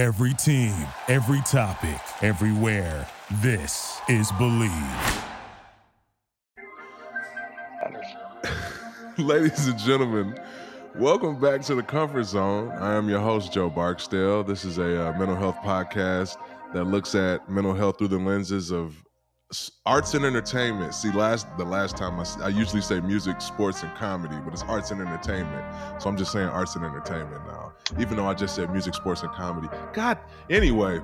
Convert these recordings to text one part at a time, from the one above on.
Every team, every topic, everywhere. This is Believe. Ladies and gentlemen, welcome back to the Comfort Zone. I am your host, Joe Barksdale. This is a uh, mental health podcast that looks at mental health through the lenses of arts and entertainment. See, last the last time I usually say music, sports, and comedy, but it's arts and entertainment. So I'm just saying arts and entertainment now, even though I just said music, sports, and comedy. God, anyway.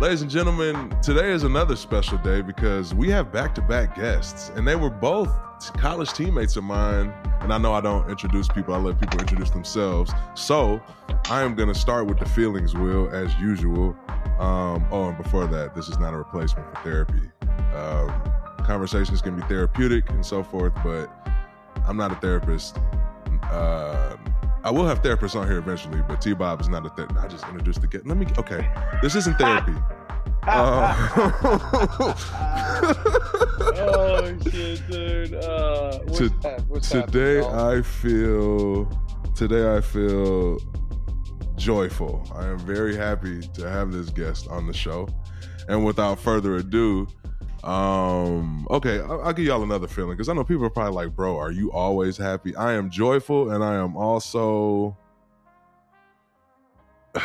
Ladies and gentlemen, today is another special day because we have back to back guests, and they were both college teammates of mine. And I know I don't introduce people, I let people introduce themselves. So I am going to start with the feelings wheel as usual. Um, oh, and before that, this is not a replacement for therapy. Um, conversations can be therapeutic and so forth, but I'm not a therapist. Uh, I will have therapists on here eventually, but T Bob is not a therapist. I just introduced the guest. Let me, okay, this isn't therapy. Uh, oh shit, dude. Uh, what's To- What's today happening. I feel today I feel joyful. I am very happy to have this guest on the show. And without further ado, um, okay, I'll, I'll give y'all another feeling because I know people are probably like, "Bro, are you always happy?" I am joyful, and I am also.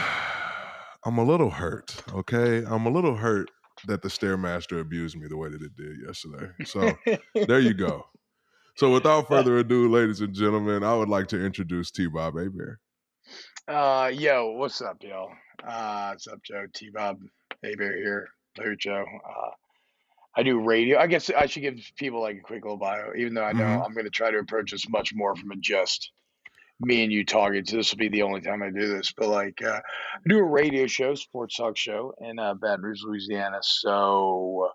I'm a little hurt, okay? I'm a little hurt that the Stairmaster abused me the way that it did yesterday. So there you go. So without further ado, ladies and gentlemen, I would like to introduce T Bob Hebert. Uh, yo, what's up, y'all? Uh, what's up, Joe? T Bob, Hebert here. Larry Joe. Uh, I do radio. I guess I should give people like a quick little bio, even though I know Mhm. I'm going to try to approach this much more from a just me and you talking. So this will be the only time I do this. But like, uh, I do a radio show, sports talk show in uh, Baton Rouge, Louisiana. So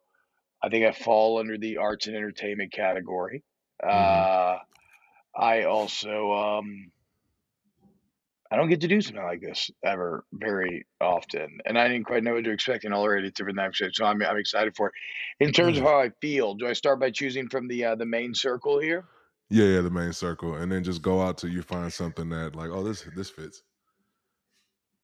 I think I fall under the arts and entertainment category. Uh, I also um, I don't get to do something like this ever very often, and I didn't quite know what to expect in already different episodes. So I'm I'm excited for it. In terms of how I feel, do I start by choosing from the uh, the main circle here? Yeah, yeah, the main circle, and then just go out till you find something that like, oh, this this fits.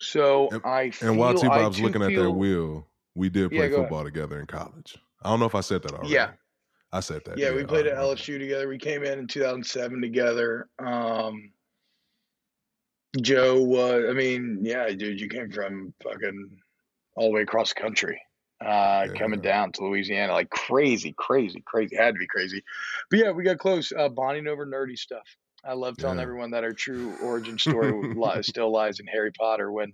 So And- I feel, And while T Bob's looking at that wheel, we did Yeah, play ahead. football together in college. I don't know if I said that already. Yeah. I said that. Yeah, we played at. LSU together. We came in in 2007 together. Um, Joe was, I mean, yeah, dude, you came from fucking all the way across the country, uh, coming down to Louisiana, like crazy, crazy, crazy. Had to be crazy. But yeah, we got close, uh, bonding over nerdy stuff. I love telling Yeah. everyone that our true origin story still lies in Harry Potter when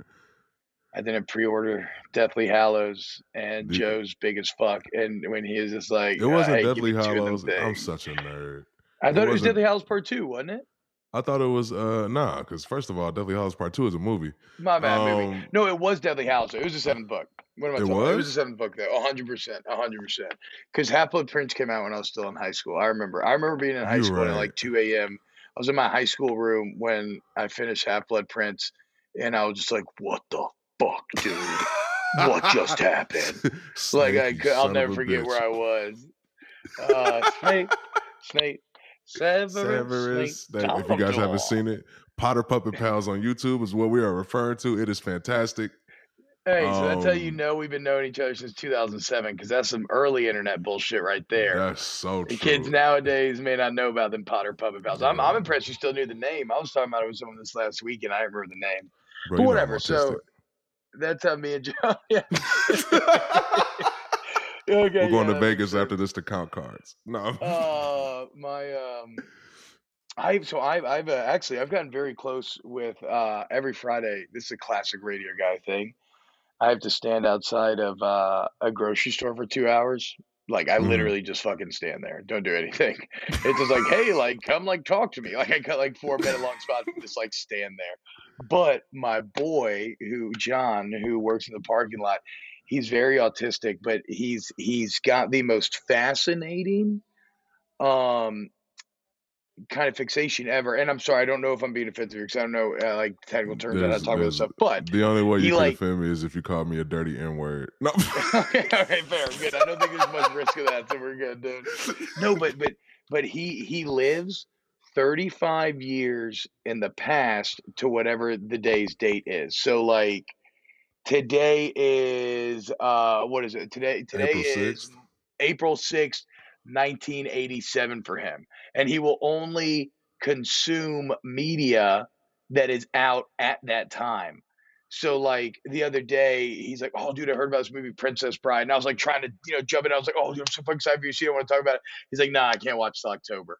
I didn't pre-order Deathly Hallows and Dude. Joe's big as fuck, and when he is just like, It wasn't "Hey, Deathly me two of them Hallows. I'm such a nerd. I It thought it was Deathly Hallows Part Two, wasn't it? I thought it was uh nah, because first of all, Deathly Hallows Part Two is a movie. My bad, movie. Um, No, it was Deathly Hallows. It was the seventh book. What am I It talking about? It was was? the seventh book, though. hundred percent, hundred percent. Because Half Blood Prince came out when I was still in high school. I remember. I remember being in high You're school at like two a.m. I was in my high school room when I finished Half Blood Prince, and I was just like, "What the fuck, dude? what just happened?" Like I, Snape, you could, I'll never forget bitch. where I was. Uh, Snape, Snape, Severus, Severus. That, if you guys haven't seen it, Potter Puppet Pals on YouTube is what we are referring to. It is fantastic. Hey, so that's how you Um, know we've been knowing each other since 2007, because that's some early internet bullshit right there. That's so the true. kids nowadays may not know about them Potter Puppet Pals. I'm, I'm impressed you still knew the name. I was talking about it with someone this last week, and I remember the name. Bro, but you know I'm whatever. So that's how me and Joe. Yeah. okay. We're going yeah, to Vegas after this to count cards. No. Uh, my um, I so I've I've uh, actually I've gotten very close with uh every Friday. This is a classic radio guy thing. I have to stand outside of uh, a grocery store for two hours. Like I Mhm. literally just fucking stand there, don't do anything. It's just like, hey, like come like talk to me. Like I got like four minute long spots, and just like stand there. But my boy, who John, who works in the parking lot, he's very autistic, but he's he's got the most fascinating um kind of fixation ever. And I'm sorry, I don't know if I'm being offensive because I don't know uh, like technical terms There's- to talk about this stuff. But the only way you can like- offend me is if you call me a dirty N word. No. okay, right, fair, good. I don't think there's much risk of that, so we're good, dude. No, but but but he he lives 35 years in the past to whatever the day's date is. So like Today is uh what is it? Today today April is 6th. April 6th, 1987 for him. And he will only consume media that is out at that time. So like the other day, he's like, "Oh, dude, I heard about this movie Princess Bride," and I was like trying to, you know, jump in. I was like, "Oh, dude, I'm so fucking excited for you. See, I want to talk about it." He's like, "Nah, I can't watch till October."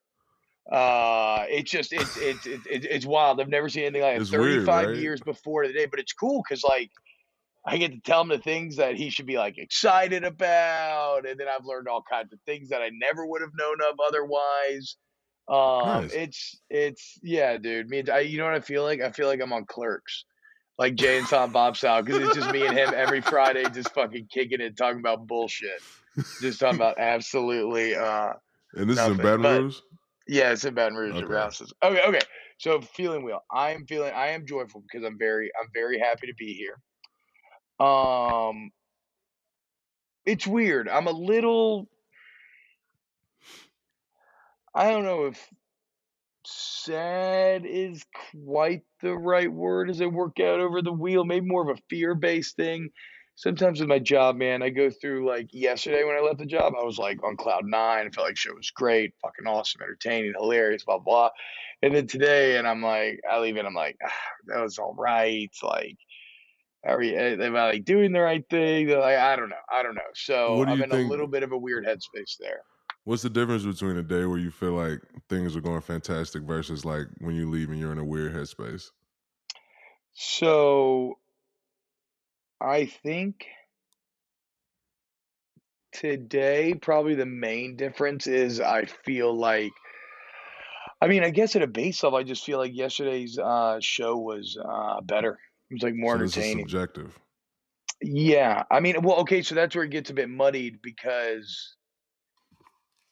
Uh, it's just it's it's it's, it's wild. I've never seen anything like it. It's weird, 35 right? years before today, but it's cool because like I get to tell him the things that he should be like excited about, and then I've learned all kinds of things that I never would have known of otherwise. Um, Nice. it's it's yeah, dude. Me, I, you know what I feel like? I feel like I'm on Clerks, like Jay and Tom Bob style, because it's just me and him every Friday, just fucking kicking it, talking about bullshit, just talking about absolutely. uh And this is in Nothing, Baton but- yeah, it's in Baton Rouge Okay. Rouse's. Okay, okay. So feeling wheel. I am feeling I am joyful because I'm very I'm very happy to be here. Um it's weird. I'm a little I don't know if sad is quite the right word as I work out over the wheel, maybe more of a fear-based thing. Sometimes with my job, man, I go through like yesterday when I left the job, I was like on cloud nine. I felt like show was great, fucking awesome, entertaining, hilarious, blah blah. And then today, and I'm like, I leave it, I'm like, ah, that was all right. Like, are eh, am I like doing the right thing? They're Like, I don't know, I don't know. So What do I'm you in think- a little bit of a weird headspace there. What's the difference between a day where you feel like things are going fantastic versus like when you leave and you're in a weird headspace? So I think today probably the main difference is I feel like I mean, I guess at a base level, I just feel like yesterday's uh, show was uh, better. It was like more so entertaining. subjective. Yeah, I mean, well, okay, so that's where it gets a bit muddied because,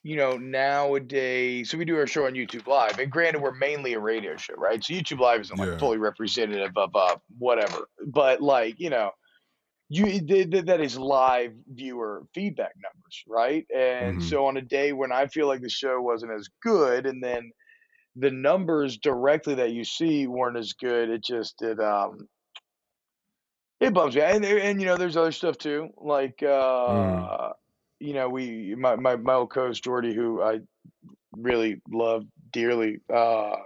you know, nowadays, so we do our show on YouTube Live, and granted, we're mainly a radio show, right? So YouTube Live isn't like Yeah. fully representative of uh, whatever, but like, you know, you th- th- that is live viewer feedback numbers, right? And Mhm. so on a day when I feel like the show wasn't as good, and then the numbers directly that you see weren't as good, it just it um it bums me. And and you know, there's other stuff too. Like uh you know, we my, my my old coach Jordy, who I really love dearly, uh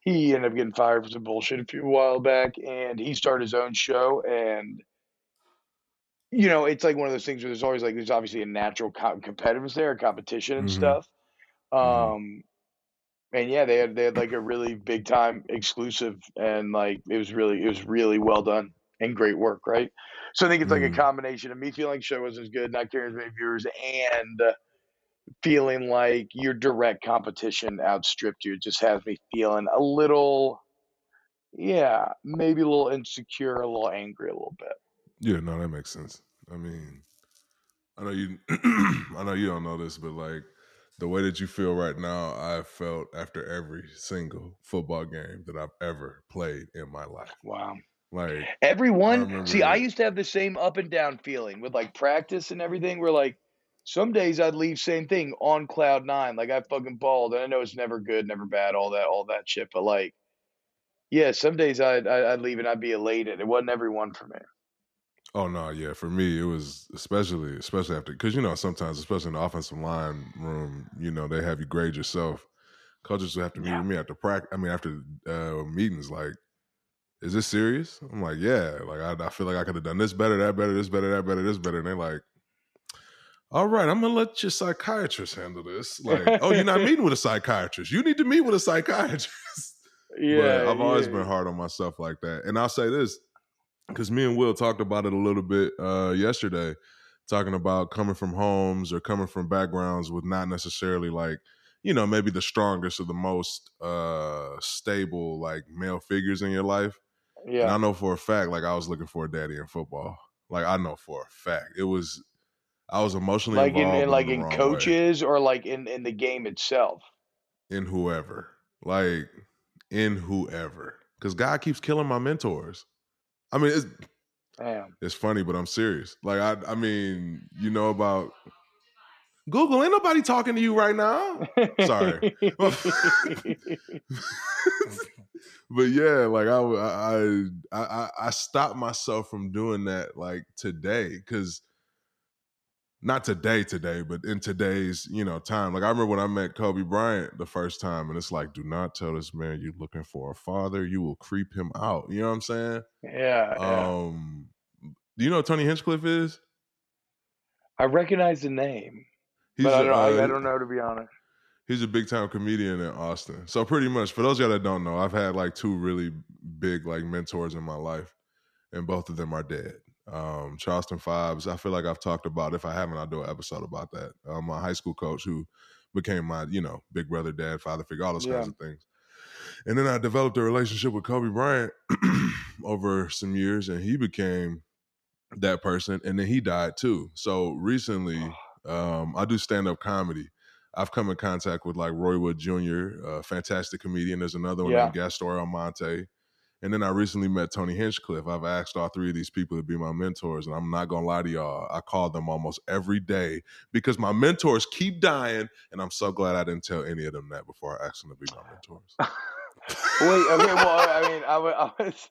he ended up getting fired for some bullshit a few a while back and he started his own show and you know, it's like one of those things where there's always like there's obviously a natural co- competitiveness there, competition and Mhm. stuff. Mhm. Um and yeah, they had they had like a really big time exclusive, and like it was really it was really well done and great work, right? So I think it's like a Mm. combination of me feeling like the show wasn't as good, not carrying as many viewers, and feeling like your direct competition outstripped you. It just has me feeling a little, yeah, maybe a little insecure, a little angry, a little bit. Yeah, no, that makes sense. I mean, I know you. I know you don't know this, but like the way that you feel right now, I felt after every single football game that I've ever played in my life. Wow. Like, Everyone, see, I used to have the same up and down feeling with like practice and everything. Where like some days I'd leave same thing on cloud nine, like I fucking balled. And I know it's never good, never bad, all that, all that shit. But like, yeah, some days I'd I'd, I'd leave and I'd be elated. It wasn't every one for me. oh no, yeah, for me it was especially, especially after because you know sometimes, especially in the offensive line room, you know they have you grade yourself. Coaches would have to meet Yeah. with me after practice. I mean, after uh, meetings, like. Is this serious? I'm like, yeah. Like, I, I feel like I could have done this better, that better, this better, that better, this better. And they're like, all right, I'm gonna let your psychiatrist handle this. Like, oh, you're not meeting with a psychiatrist. You need to meet with a psychiatrist. Yeah, but I've always yeah. been hard on myself like that. And I'll say this, because me and Will talked about it a little bit uh, yesterday, talking about coming from homes or coming from backgrounds with not necessarily like, you know, maybe the strongest or the most uh, stable like male figures in your life. And I know for a fact, like I was looking for a daddy in football. Like I know for a fact, it was. I was emotionally like in, in like the in wrong way. coaches or like in in the game itself. in whoever, like in whoever, because God keeps killing my mentors. I mean, it's Damn. it's funny, but I'm serious. Like I, I mean, you know about Google. Ain't nobody talking to you right now. Sorry. but yeah, like I, I, I, I stopped myself from doing that like today because not today, today, but in today's you know time. Like I remember when I met Kobe Bryant the first time, and it's like, do not tell this man you're looking for a father. You will creep him out. You know what I'm saying? Yeah. yeah. Um, do you know Tony Hinchcliffe is? I recognize the name, He's but I a, don't, I, I uh, don't know to be honest. He's a big time comedian in Austin. So pretty much, for those of y'all that don't know, I've had like two really big like mentors in my life, and both of them are dead. Um, Charleston Fives, I feel like I've talked about. If I haven't, I'll do an episode about that. Um, my high school coach who became my, you know, big brother, dad, father figure, all those Yeah. kinds of things. And then I developed a relationship with Kobe Bryant over some years, and he became that person. And then he died too. So recently, um, I do stand up comedy. I've come in contact with like Roy Wood Jr., a fantastic comedian. There's another one Yeah. named Gastor Almonte. And then I recently met Tony Hinchcliffe. I've asked all three of these people to be my mentors, and I'm not gonna lie to y'all. I call them almost every day because my mentors keep dying, and I'm so glad I didn't tell any of them that before I asked them to be my mentors. Wait, okay. Well, I mean, I wa- I was,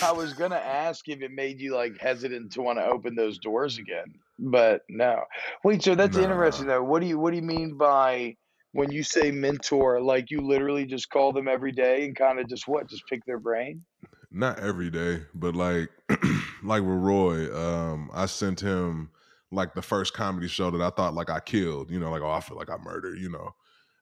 I was gonna ask if it made you like hesitant to want to open those doors again, but no. Wait, so that's interesting though. What do you What do you mean by when you say mentor? Like you literally just call them every day and kind of just what? Just pick their brain? not every day, but like like with Roy, um, I sent him like the first comedy show that I thought like I killed. You know, like oh, I feel like I murdered. You know,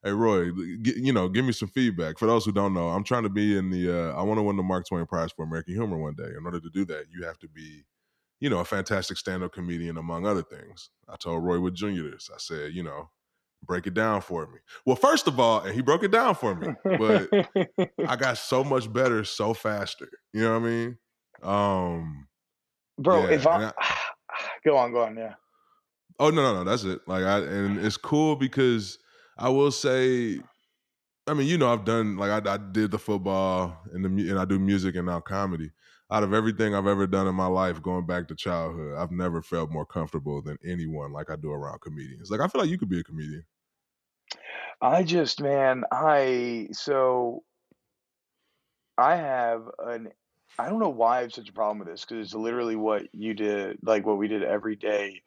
hey Roy, g- you know, give me some feedback. For those who don't know, I'm trying to be in the. Uh, I want to win the Mark Twain Prize for American Humor one day. In order to do that, you have to be. You know, a fantastic stand-up comedian, among other things. I told Roy Wood Jr. this. I said, you know, break it down for me. Well, first of all, and he broke it down for me, but I got so much better so faster. You know what I mean? Um Bro, Yeah, if I, and go on, go on, yeah. oh no no no that's it. Like I and it's cool because I will say I mean, you know, I've done like I, I did the football and the and I do music and now comedy. Out of everything I've ever done in my life, going back to childhood, I've never felt more comfortable than anyone like I do around comedians. Like I feel like you could be a comedian. I just, man, I so I have an I don't know why I have such a problem with this because it's literally what you did, like what we did every day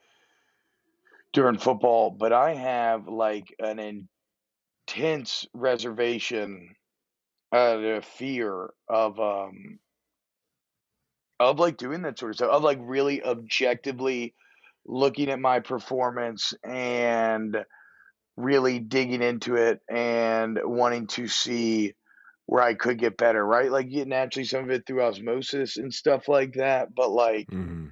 during football. But I have like an intense reservation, uh, fear of um of like doing that sort of stuff, of like really objectively looking at my performance and really digging into it and wanting to see where I could get better, right? Like getting naturally some of it through osmosis and stuff like that. But like, hmm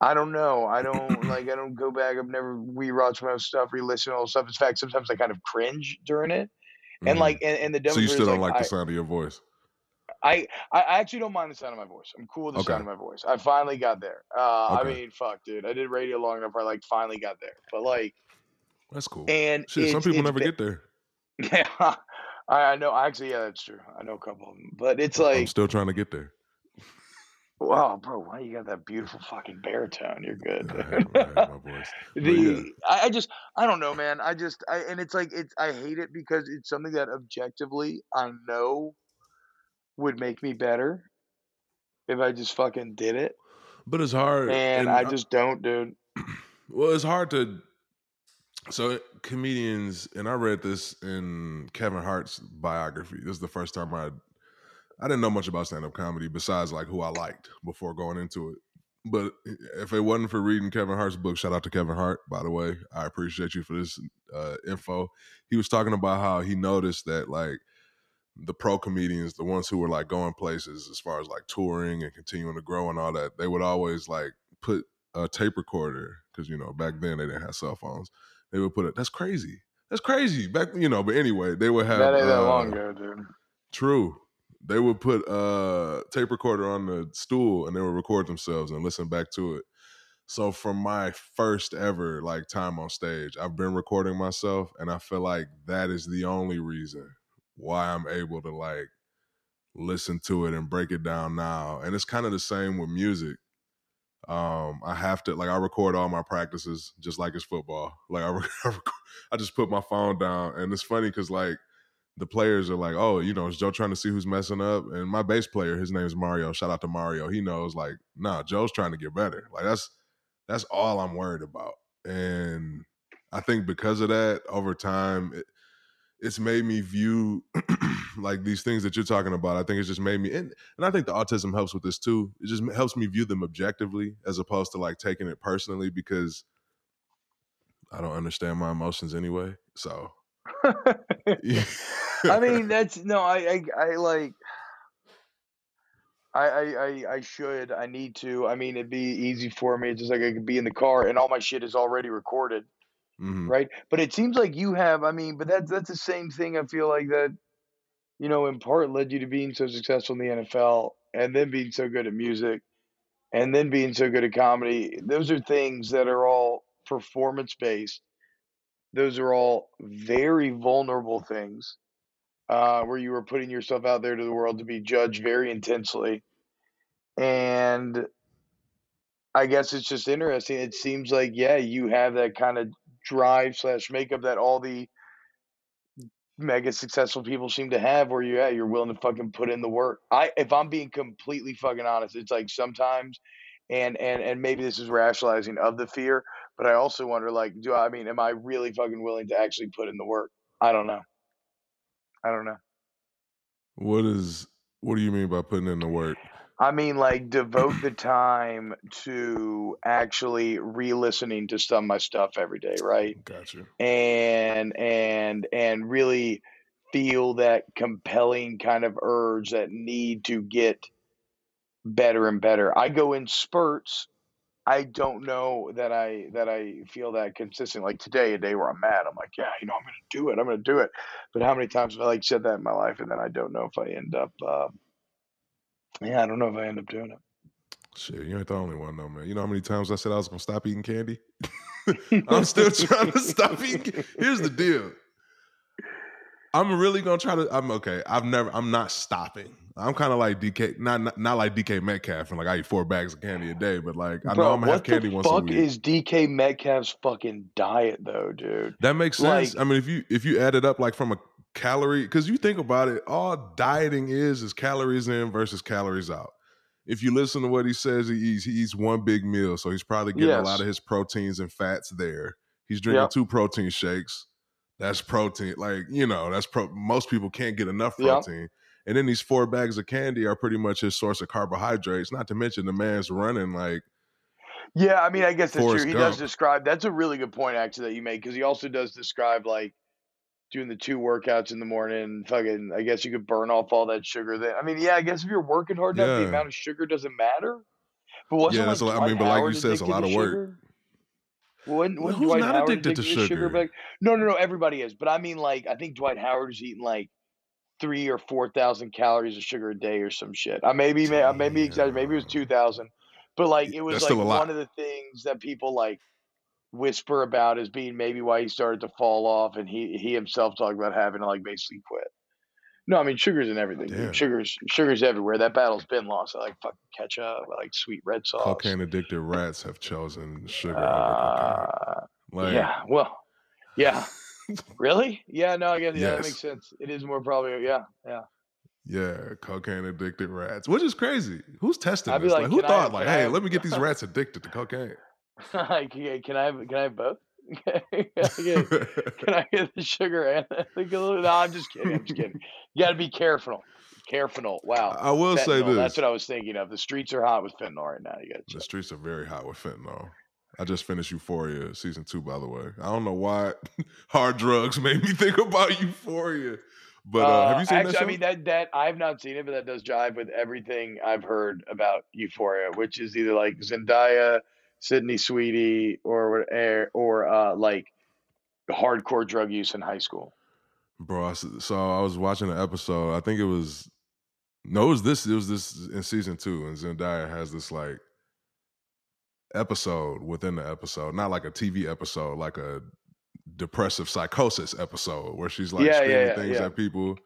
I don't know. I don't like. I don't go back. I've never rewatched my stuff, re-listened to all stuff. In fact, sometimes I kind of cringe during it. And Mhm. like, and, and the so you still don't like, I, the sound of your voice. I, I actually don't mind the sound of my voice. I'm cool with the sound of my voice. I finally got there. Uh, I mean, fuck, dude. I did radio long enough. I like finally got there. But like, That's cool. and Shit, some people never ba- get there. Yeah, I, I know. Actually, yeah, that's true. I know a couple of them, but it's like I'm like, still trying to get there. Wow, bro, why you got that beautiful fucking baritone? You're good. I have, I have my voice. But the yeah. I, I just I don't know, man. I just I and it's like it's I hate it because it's something that objectively I know would make me better if I just fucking did it, But it's hard. and I just don't, dude. well, it's hard to. So comedians, and I read this in Kevin Hart's biography. This is the first time I, I didn't know much about stand up comedy besides like who I liked before going into it. But if it wasn't for reading Kevin Hart's book, shout out to Kevin Hart, by the way. I appreciate you for this uh, info. He was talking about how he noticed that like the pro comedians, the ones who were like going places as far as like touring and continuing to grow and all that, they would always like put a tape recorder because you know back then they didn't have cell phones. They would put it. That's crazy. That's crazy. Back you know, but anyway, they would have that ain't that uh, long ago, dude. True. They would put a tape recorder on the stool and they would record themselves and listen back to it. So from my first ever like time on stage, I've been recording myself and I feel like that is the only reason why I'm able to like listen to it and break it down now. And it's kind of the same with music. Um, I have to like I record all my practices just like it's football. Like I, I, I just put my phone down, and it's funny because like the players are like, oh, you know, is Joe trying to see who's messing up? And my bass player, his name is Mario. Shout out to Mario. He knows, like, nah, Joe's trying to get better. Like that's that's all I'm worried about. And I think because of that, over time, it, it's made me view like these things that you're talking about. I think it's just made me, and, and I think the autism helps with this too. It just helps me view them objectively as opposed to like taking it personally because I don't understand my emotions anyway. So, I mean, that's no, I, I, I like. I, I, I, should. I need to. I mean, it'd be easy for me. It's just like I could be in the car and all my shit is already recorded, mhm. right? But it seems like you have. I mean, but that's that's the same thing. I feel like that, you know, in part led you to being so successful in the NFL, and then being so good at music, and then being so good at comedy. Those are things that are all performance based. Those are all very vulnerable things uh, where you were putting yourself out there to the world to be judged very intensely. And I guess it's just interesting. It seems like, yeah, you have that kind of drive slash makeup that all the mega successful people seem to have where you at you're willing to fucking put in the work. I if I'm being completely fucking honest, it's like sometimes and and and maybe this is rationalizing of the fear, but I also wonder like, do I, I mean, am I really fucking willing to actually put in the work? I don't know. I don't know. What is what do you mean by putting in the work? I mean, like, devote the time to actually re-listening to some of my stuff every day, right? Gotcha. And and and really feel that compelling kind of urge, that need to get better and better. I go in spurts. I don't know that I that I feel that consistent. Like today, a day where I'm mad, I'm like, yeah, you know, I'm gonna do it. I'm gonna do it. But how many times have I like said that in my life, and then I don't know if I end up. Uh, yeah, I don't know if I end up doing it. Shit, you ain't the only one though, man. You know how many times I said I was gonna stop eating candy? I'm still trying to stop eating. Here's the deal. I'm really gonna try to. I'm okay. I've never. I'm not stopping. I'm kind of like DK, not, not not like DK Metcalf, and like I eat four bags of candy a day. But like I know Bro, I'm gonna have candy once a week. What the fuck is DK Metcalf's fucking diet though, dude? that makes sense. like- I mean, if you if you add it up like from a calorie, because you think about it, all dieting is is calories in versus calories out. If you listen to what he says, he eats he eats one big meal, so he's probably getting a lot of his proteins and fats there. He's drinking Yep. two protein shakes. That's protein. Like you know, that's pro. Most people can't get enough Yep. And then these four bags of candy are pretty much his source of carbohydrates. Not to mention the man's running like Yeah, I mean, I guess that's true. He does describe. That's a really good point actually that you made because he also does describe like doing the two workouts in the morning. Fucking, I guess you could burn off all that sugar. Then, I mean, yeah, I guess if you're working hard enough, the amount of sugar doesn't matter. But wasn't Yeah, that's like a lot- I mean, but like you said, it's a lot of work. sugar? Well, who's Dwight not Howard addicted to sugar? back- No, no, no. Everybody is, but I mean, like, I think Dwight Howard is eating like three or four thousand calories of sugar a day or some shit. I maybe, may, I maybe exaggerated. Maybe it was two thousand, but like it was That's like still a lot. one of the things that people like whisper about as being maybe why he started to fall off, and he he himself talked about having to like basically quit. No, I mean sugar's in everything. dude. Sugar's sugar's everywhere. That battle's been lost. I like fucking ketchup. I like sweet red sauce. cocaine addicted rats have chosen sugar. Uh, Like, yeah. Well. Yeah. Really? Yeah. No. I guess. Yeah. That makes sense. It is more probably. Yeah. Yeah. Yeah, cocaine addicted rats, which is crazy. Who's testing I'd this? like, Like, who "Can I thought, have- like, hey, have-" let me get these rats addicted to cocaine? like, can I have? Can I have both? can, I get, can I get the sugar and the glue? No, I'm just kidding. I'm just kidding. You got to be careful. Careful. Wow. I will say this: That's what I was thinking of. The streets are hot with fentanyl right now. You got the streets are very hot with fentanyl. I just finished Euphoria season two, by the way. I don't know why hard drugs made me think about Euphoria, but uh, have you seen actually, that show? I mean that that I've not seen it, but that does jive with everything I've heard about Euphoria, which is either like Zendaya, Sydney Sweeney, or or, or uh, like hardcore drug use in high school. Bro, so I was watching an episode. I think it was no, it was this. It was this in season two, and Zendaya has this like episode within the episode, not like a TV episode, like a depressive psychosis episode where she's like Yeah, screaming yeah, things yeah. at people.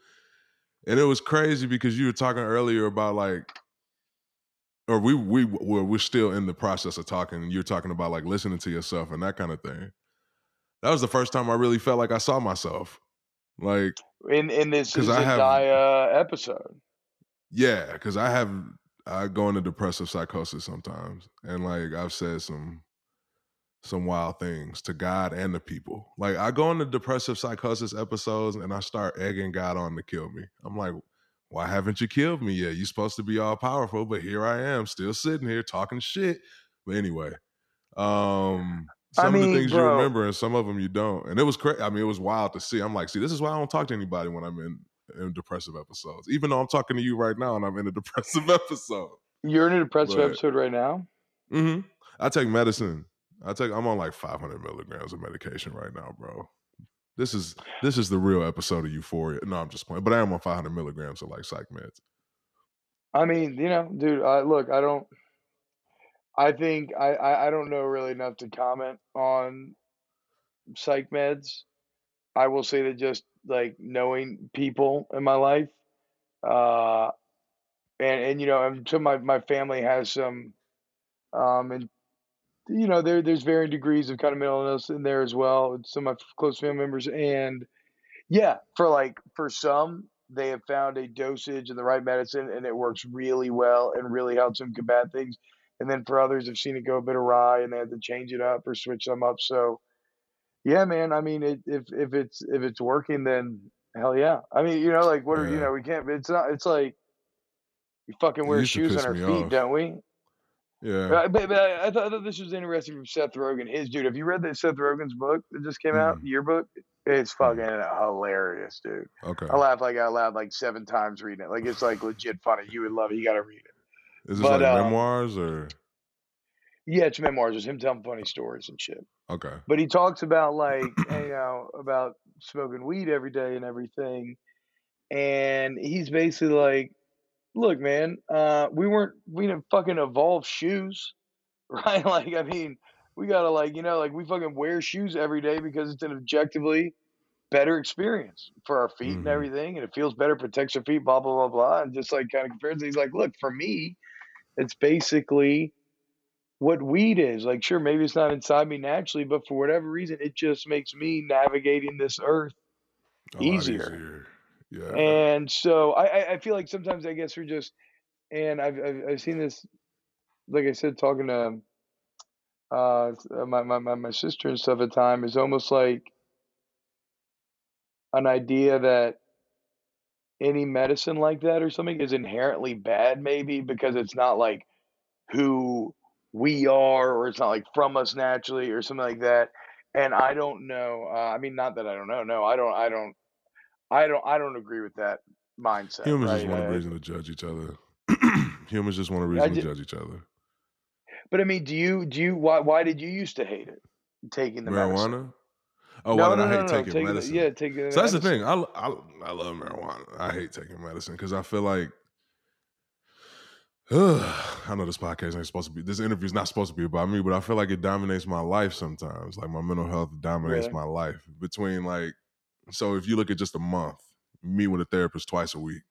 And it was crazy because you were talking earlier about like, or we we were we're still in the process of talking, and you're talking about like listening to yourself and that kind of thing. That was the first time I really felt like I saw myself Like in in this have- Zendaya episode. Yeah, because I have I go into depressive psychosis sometimes, and like I've said some some wild things to God and the people. Like I go into depressive psychosis episodes, and I start egging God on to kill me. I'm like, why haven't you killed me yet? You're supposed to be all powerful, but here I am, still sitting here talking shit. But anyway, um, I some of the things bro- you remember, and some of them you don't. And it was crazy. I mean, it was wild to see. I'm like, see, this is why I don't talk to anybody when I'm in in depressive episodes. Even though I'm talking to you right now and I'm in a depressive episode. You're in a depressive But- episode right now. Mm-hmm. I take medicine. I take. I'm on like 500 milligrams of medication right now, bro. This is this is the real episode of Euphoria. No, I'm just playing. But I am on 500 milligrams of like psych meds. I mean, you know, dude. I, look, I don't. I think I, I I don't know really enough to comment on psych meds. I will say that just like knowing people in my life, uh, and and you know, so my my family has some, um, and you know, there there's varying degrees of kind of mental illness in there as well. Some of my close family members, and yeah, for like for some, they have found a dosage and the right medicine, and it works really well and really helps them combat things. And then for others, I've seen it go a bit awry, and they had to change it up or switch them up. So, yeah, man. I mean, it, if if it's if it's working, then hell yeah. I mean, you know, like what are you know, we can't. It's not. It's like we fucking wear shoes on our feet, off. don't we? Yeah. But, but, I, I, thought, I thought this was interesting from Seth Rogen. His dude, have you read that Seth Rogen's book that just came out, Mm. yearbook? It's fucking hilarious, dude. Okay. I laughed like out loud like seven times reading it. Like it's like legit funny. You would love it. You got to read it. Is this but, like um, memoirs or Yeah, it's memoirs. It's him telling funny stories and shit. okay? But he talks about like you know about smoking weed every day and everything, and he's basically like, "Look, man, uh, we weren't we didn't fucking evolve shoes, right? Like, I mean, we gotta like you know like we fucking wear shoes every day because it's an objectively better experience for our feet and Mhm. everything, and it feels better, protects our feet, blah blah blah blah, and just like kind of compares. He's like, "Look, for me, it's basically." What weed is. Like, sure, maybe it's not inside me naturally, but for whatever reason, it just makes me navigating this earth. Lot Easier. Yeah. And so I, I- feel like sometimes I guess we're just, and I've, I've, I've seen this, like I said, talking to uh, my, my, my, my sister and stuff at the time, is almost like an idea that any medicine like that or something is inherently bad, maybe because it's not like who we are or it's not like from us naturally or something like that and i don't know uh, i mean not that i don't know no i don't i don't i don't i don't agree with that mindset Humans right? just want a I- reason to judge each other. Humans just want a reason to judge each other. but i mean do you do you why why did you used to hate it taking the medicine? Marijuana? Oh, no, why did no, I hate taking taking the- medicine? yeah taking the So that's the thing. I, I I love marijuana. I hate taking medicine because I feel like I know this podcast ain't supposed to be. This interview is not supposed to be about me, but I feel like it dominates my life sometimes. Like my mental health dominates Really? my life. Between like, so if you look at just a month, meet with a therapist twice a week.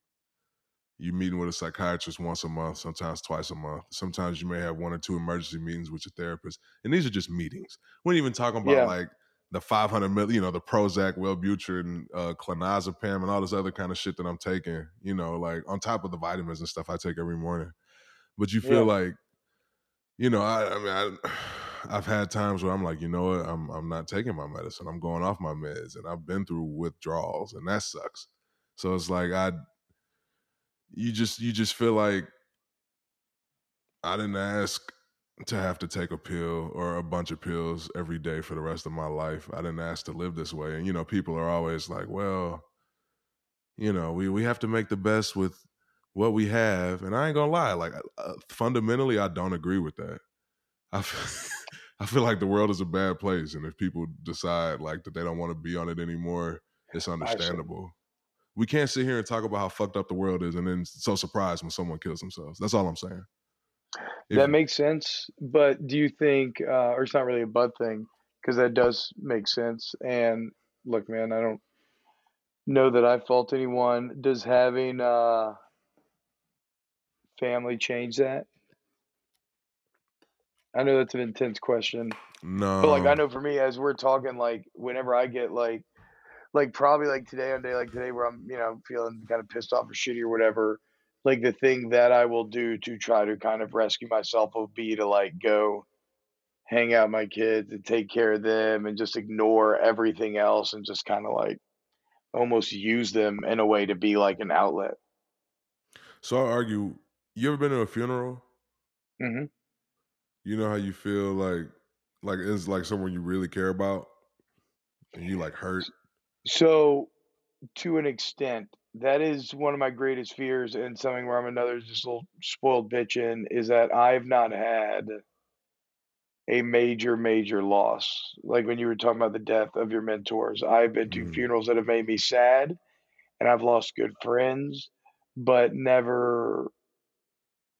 You meeting with a psychiatrist once a month, sometimes twice a month. Sometimes you may have one or two emergency meetings with your therapist, and these are just meetings. We're not even talking about Yeah. like the 500 mil, you know, the Prozac, Wellbutrin, uh, clonazepam, and all this other kind of shit that I'm taking, you know, like on top of the vitamins and stuff I take every morning. But you feel Yeah. like, you know, I, I mean, I, I've had times where I'm like, you know what, I'm I'm not taking my medicine. I'm going off my meds, and I've been through withdrawals, and that sucks. So it's like I, you just you just feel like I didn't ask to have to take a pill or a bunch of pills every day for the rest of my life. I didn't ask to live this way. And you know, people are always like, "Well, you know, we we have to make the best with what we have." And I ain't gonna lie, like uh, fundamentally, I don't agree with that. I feel, I feel like the world is a bad place, and if people decide like that they don't want to be on it anymore, it's understandable. We can't sit here and talk about how fucked up the world is, and then so surprised when someone kills themselves. That's all I'm saying. If- that makes sense but do you think uh, or it's not really a bud thing because that does make sense and look man i don't know that i fault anyone does having uh family change that? I know that's an intense question. No, but like i know for me as we're talking like whenever i get like like probably like today on day like today where I'm, you know, feeling kind of pissed off or shitty or whatever, like the thing that I will do to try to kind of rescue myself will be to like go hang out with my kids and take care of them and just ignore everything else and just kind of like almost use them in a way to be like an outlet. So I argue, you ever been to a funeral? hmm You know how you feel like like it's like someone you really care about and you like hurt. So, to an extent, that is one of my greatest fears, and something where I'm another just little spoiled bitch in is that I've not had a major, major loss. Like when you were talking about the death of your mentors, I've been to Mm. funerals that have made me sad, and I've lost good friends, but never,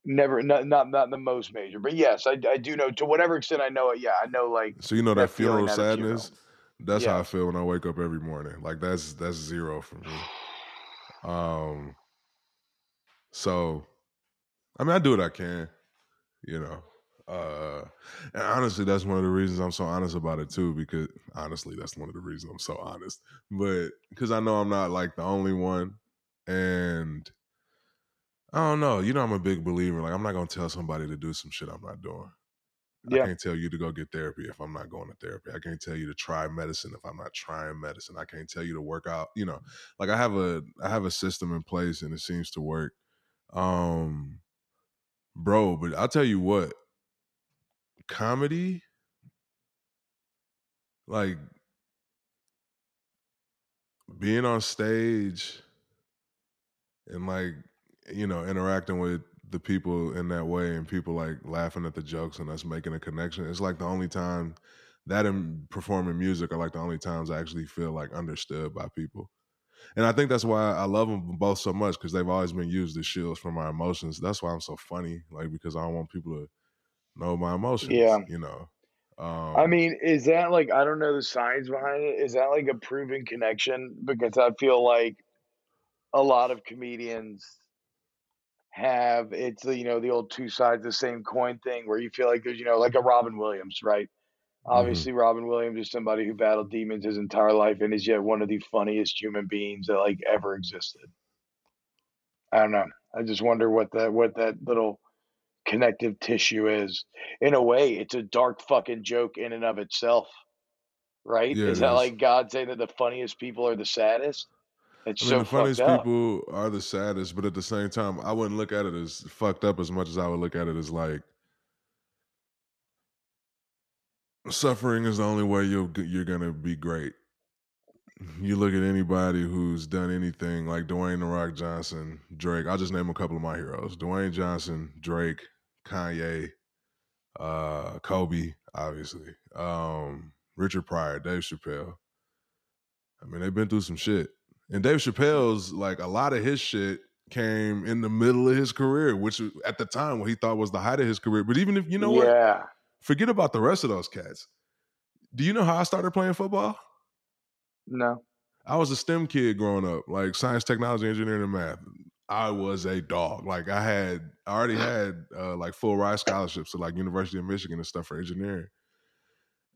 never, not not not the most major. But yes, I, I do know to whatever extent I know it. Yeah, I know like So you know that, that funeral at a funeral. sadness? That's how I feel when I wake up every morning. Like that's that's zero for me. Um so I mean I do what I can, you know. Uh and honestly that's one of the reasons I'm so honest about it too, because honestly that's one of the reasons I'm so honest. But because I know I'm not like the only one. And I don't know, you know I'm a big believer. Like I'm not gonna tell somebody to do some shit I'm not doing. I can't tell you to go get therapy if I'm not going to therapy. I can't tell you to try medicine if I'm not trying medicine. I can't tell you to work out. You know, like I have a I have a system in place and it seems to work. Um bro, but I'll tell you what, comedy like being on stage and like you know interacting with the people in that way and people like laughing at the jokes and us making a connection it's like the only time that and performing music are like the only times i actually feel like understood by people and i think that's why i love them both so much because they've always been used as shields for my emotions that's why i'm so funny like because i don't want people to know my emotions yeah. you know I um mean, is that like I don't know the science behind it. Is that like a proven connection? Because I feel like a lot of comedians have it's you know the old two sides of the same coin thing where you feel like there's you know like a Robin Williams, right? mhm. Obviously, Robin Williams is somebody who battled demons his entire life and is yet one of the funniest human beings that like ever existed. I don't know. I just wonder what that what that little connective tissue is. In a way, it's a dark fucking joke in and of itself, right? yeah Is it that is like God saying that the funniest people are the saddest? It's I mean, so the funniest people are the saddest, but at the same time, I wouldn't look at it as fucked up as much as I would look at it as like suffering is the only way you'll you're gonna be great. You look at anybody who's done anything like Dwayne the Rock Johnson, Drake. I'll just name a couple of my heroes: Dwayne Johnson, Drake, Kanye, uh, Kobe, obviously, um, Richard Pryor, Dave Chappelle. I mean, they've been through some shit. And Dave Chappelle's like a lot of his shit came in the middle of his career, which at the time what he thought was the height of his career. But even if you know what, yeah. forget about the rest of those cats. Do you know how I started playing football? No. I was a STEM kid growing up, like science, technology, engineering, and math. I was a dog. Like I had, I already had uh, like full ride scholarships to like University of Michigan and stuff for engineering.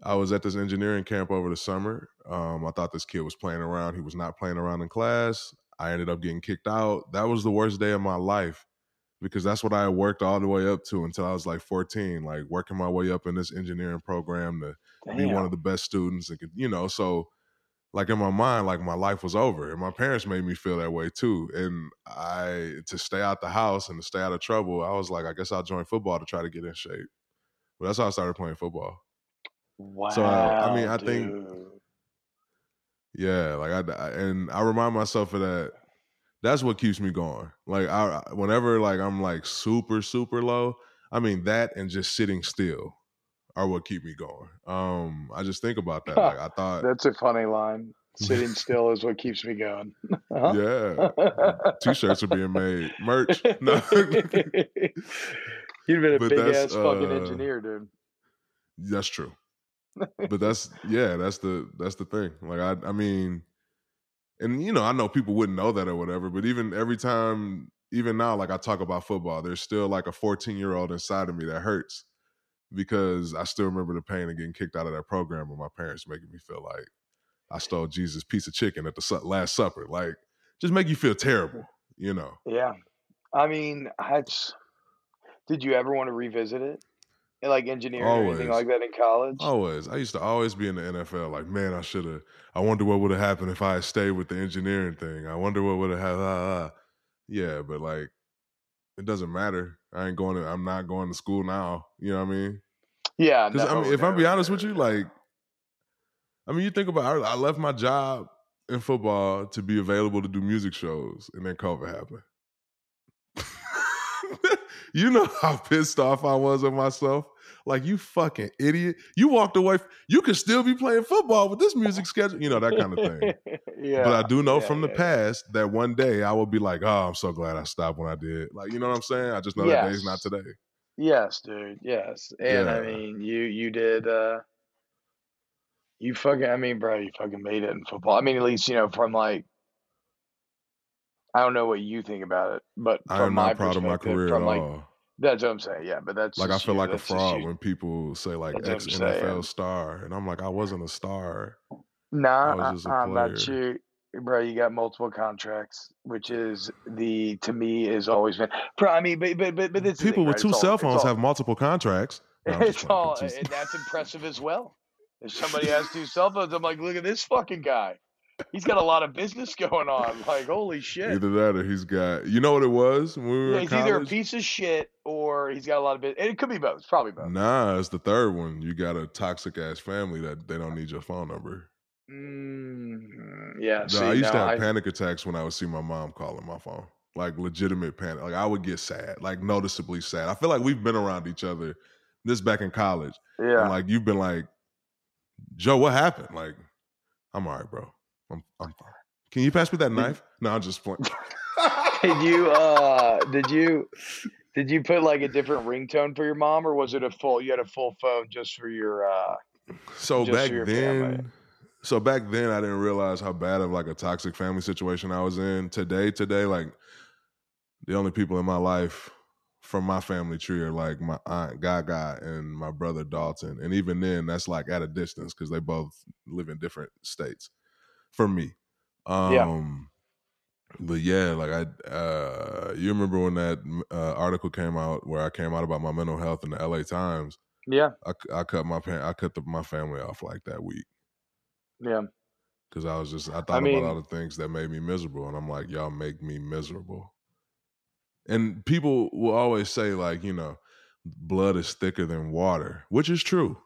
I was at this engineering camp over the summer. Um, I thought this kid was playing around. He was not playing around in class. I ended up getting kicked out. That was the worst day of my life because that's what I worked all the way up to until I was like 14, like working my way up in this engineering program to be one of the best students and you know, so like in my mind, like my life was over. And my parents made me feel that way too. And I to stay out the house and to stay out of trouble, I was like, I guess I'll join football to try to get in shape. But that's how I started playing football. Wow, So uh, I mean, I think yeah, like I, I and I remind myself of that. That's what keeps me going. Like I whenever like I'm like super super low, I mean that and just sitting still are what keep me going. Um I just think about that. Like I thought That's a funny line. Sitting still is what keeps me going. Huh? yeah, t-shirts are being made. Merch. No. You'd been a But big ass fucking uh, engineer, dude. That's true. But that's yeah, that's the that's the thing. Like I I mean and you know, I know people wouldn't know that or whatever, but even every time even now like I talk about football, there's still like a 14-year-old inside of me that hurts because I still remember the pain of getting kicked out of that program and my parents making me feel like I stole Jesus' piece of chicken at the su- Last Supper. Like, just make you feel terrible, you know? Yeah. I mean, that's. Did you ever want to revisit it? Like engineering or anything Always. like that in college? Always. I used to always be in the NFL. Like, man, I should have. I wonder what would have happened if I had stayed with the engineering thing. I wonder what would have happened. Ah, ah. Yeah, but like, it doesn't matter. I ain't going to. I'm not going to school now. You know what I mean? Yeah. Because I no, mean, if I'm be honest with you, like, I mean, you think about. I, I left my job in football to be available to do music shows, and then COVID happened. you know how pissed off I was at myself. Like you fucking idiot. You walked away. You could still be playing football with this music schedule. You know that kind of thing. yeah. But I do know yeah, from the yeah, yeah. past that one day I will be like, oh, I'm so glad I stopped when I did. Like, you know what I'm saying? I just know that day's not today. Yes, dude. Yes. And I mean, you you did uh you fucking I mean, bro, you fucking made it in football. I mean, at least, you know, from like I don't know what you think about it, but I am not proud of my career at like all. that's what I'm saying. Yeah, but that's Like I feel you. like a That's fraud when people say like That's ex NFL star, and I'm like, I wasn't a star. Nah, I was just a uh-uh, not you. Bro, you got multiple contracts, which is the to me is always been. Bro, I mean, but but but, but this is the People thing, with right? two It's cell phones all, have multiple contracts. No, it's all, and that's impressive as well. If somebody has two cell phones, I'm like, look at this fucking guy. He's got a lot of business going on. Like, holy shit. Either that or he's got. You know what it was when we were Yeah, he's either a piece of shit or he's got a lot of business. It could be both. It's probably both. Nah, it's the third one. You got a toxic ass family that they don't need your phone number. Mm, yeah. No, See, I used to have I, panic attacks when I would see my mom calling my phone. Like legitimate panic. Like I would get sad, like noticeably sad. I feel like we've been around each other. This back in college. yeah. And like you've been like, Joe, what happened? Like, I'm all right, bro. I'm I'm fine. Can you pass me that knife? No, I'm just playing. Did you uh did you did you put like a different ringtone for your mom or was it a full you had a full phone just for your uh So back then, family. so back then, I didn't realize how bad of like a toxic family situation I was in. Today, today, like the only people in my life from my family tree are like my aunt Gaga and my brother Dalton, and even then, that's like at a distance because they both live in different states. For me, um, Yeah. But yeah, like I, uh, you remember when that uh, article came out where I came out about my mental health in the L.A. Times? Yeah, I, I cut my pa- I cut the, my family off like that week yeah. because I was just I thought mean- about all the things that made me miserable, and I'm like, y'all make me miserable. And people will always say like, you know, blood is thicker than water, which is true.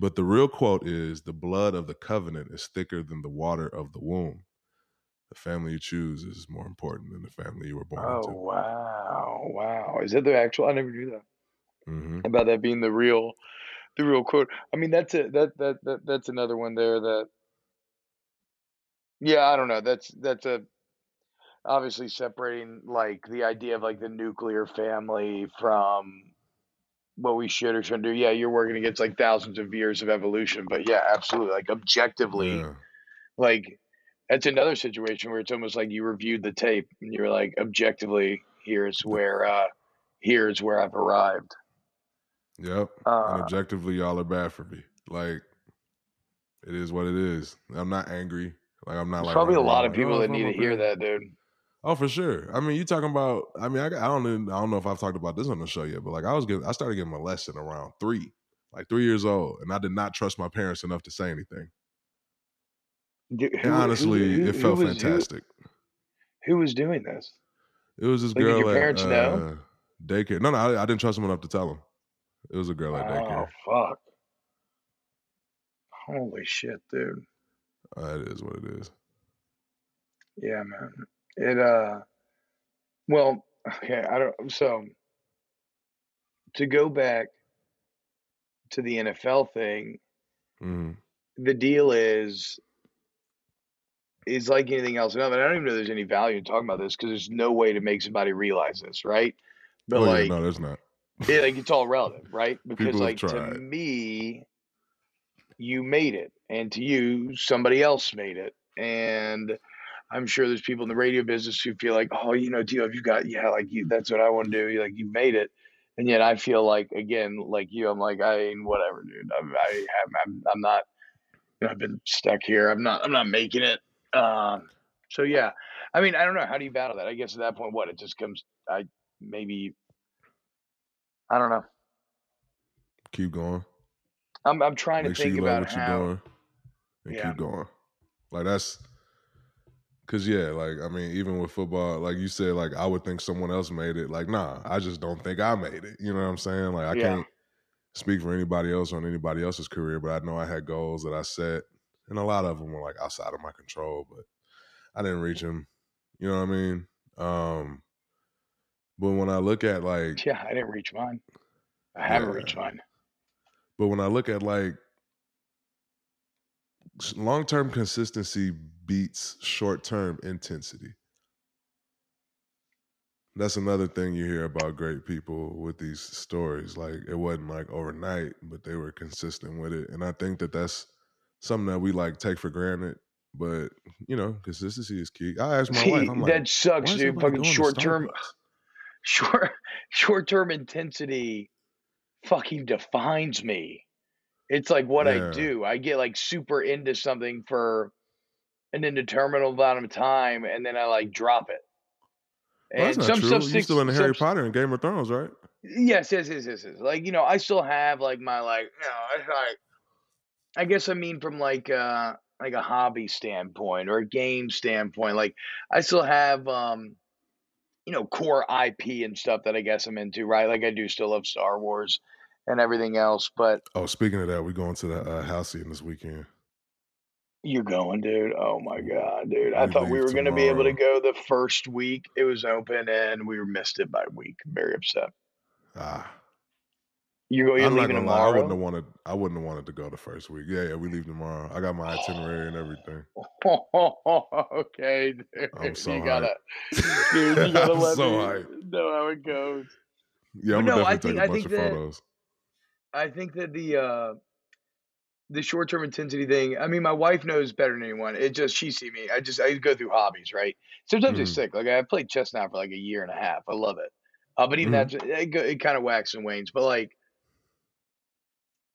But the real quote is the blood of the covenant is thicker than the water of the womb. The family you choose is more important than the family you were born Oh into. wow, wow. Is that the actual I never knew that. hmm About that being the real the real quote. I mean that's a that that, that that's another one there that yeah, I don't know. That's that's a obviously separating like the idea of like the nuclear family from what we should or shouldn't do. Yeah, you're working against like thousands of years of evolution, but yeah, absolutely. Like objectively, Yeah. like that's another situation where it's almost like you reviewed the tape and you're like objectively here's where uh here's where I've arrived. Yep. and Uh objectively, y'all are bad for me. Like, it is what it is. I'm not angry. Like, I'm not like probably a lot of like, people "Oh, that need to hear that, dude. Oh, for sure. I mean, you talking about? I mean, I, I don't. Even, I don't know if I've talked about this on the show yet, but like, I was getting, I started getting molested around three, like three years old, and I did not trust my parents enough to say anything. Dude, And who- honestly, who- it felt was- fantastic. Who, was doing this? It was this Like, did girl your at know? uh, daycare. No, no, I, I didn't trust them enough to tell them. It was a girl at daycare. Oh fuck. Holy shit, dude. Uh, it is what it is. Yeah, man. It uh well, okay, I don't so to go back to the NFL thing, hmm the deal is is like anything else. And I don't even know there's any value in talking about this because there's no way to make somebody realize this, right? But oh like, yeah, no, there's not. it, like it's all relative, right? Because People like to me, you made it, and to you, somebody else made it, and I'm sure there's people in the radio business who feel like, oh, you know, Dio, you got, yeah, like you, that's what I want to do. You like, you made it, and yet I feel like, again, like you, I'm like, I ain't whatever, dude. I'm, I have, I'm, I'm not. you know, I've been stuck here. I'm not I'm not making it. Um, so yeah, I mean, I don't know. How do you battle that? I guess at that point, what it just comes. I maybe. I don't know. Keep going. I'm I'm trying Make to sure think you love about what you're how. doing and Yeah. keep going. Like that's cause yeah, like I mean, even with football, like you said, like I would think someone else made it. Like, nah, I just don't think I made it. You know what I'm saying? Like I Yeah. can't speak for anybody else on anybody else's career, but I know I had goals that I set, and a lot of them were like outside of my control, but I didn't reach them. You know what I mean? Um, but when I look at like Yeah, I didn't reach mine. I haven't Yeah. reached mine. But when I look at like long term consistency beats short term intensity. That's another thing you hear about great people with these stories. Like it wasn't like overnight, but they were consistent with it. And I think that that's something that we like take for granted. But you know, consistency is key. I asked my wife, I'm like, that sucks, dude. Fucking short term, short short term intensity, fucking defines me. It's like what Yeah. I do. I get like super into something for an indeterminate amount of time, and then I like drop it. Well, that's And not true. stuff You still into Harry Potter and Game of Thrones, right? Yes, yes, yes, yes, yes. Like you know, I still have like my like you know, I like. I guess I mean from like uh like a hobby standpoint or a game standpoint. Like I still have um you know core IP and stuff that I guess I'm into, right? Like I do still love Star Wars and everything else, but Oh, speaking of that, we're going to the uh, Halcyon this weekend. you're going, dude. Oh my god, dude! I We thought we were gonna be able to go the first week it was open, and we missed it by week. Very upset. Ah, You go. You're I'm not leaving gonna lie. I wouldn't tomorrow. have wanted. I wouldn't have wanted to go the first week. Yeah, yeah. We leave tomorrow. I got my itinerary and everything. okay, dude. I'm so you hyped. gotta, dude, you gotta I'm let so me hyped. know how it goes. Yeah, I'm But gonna no, I definitely think- take I a bunch of that- photos. I think that the uh the short term intensity thing. I mean, my wife knows better than anyone. It just she see me. I just I go through hobbies, right? Sometimes Mhm. it's sick. Like I've played chess now for like a year and a half. I love it. Uh, but even Mhm. that's it, it kind of waxes and wanes. But like,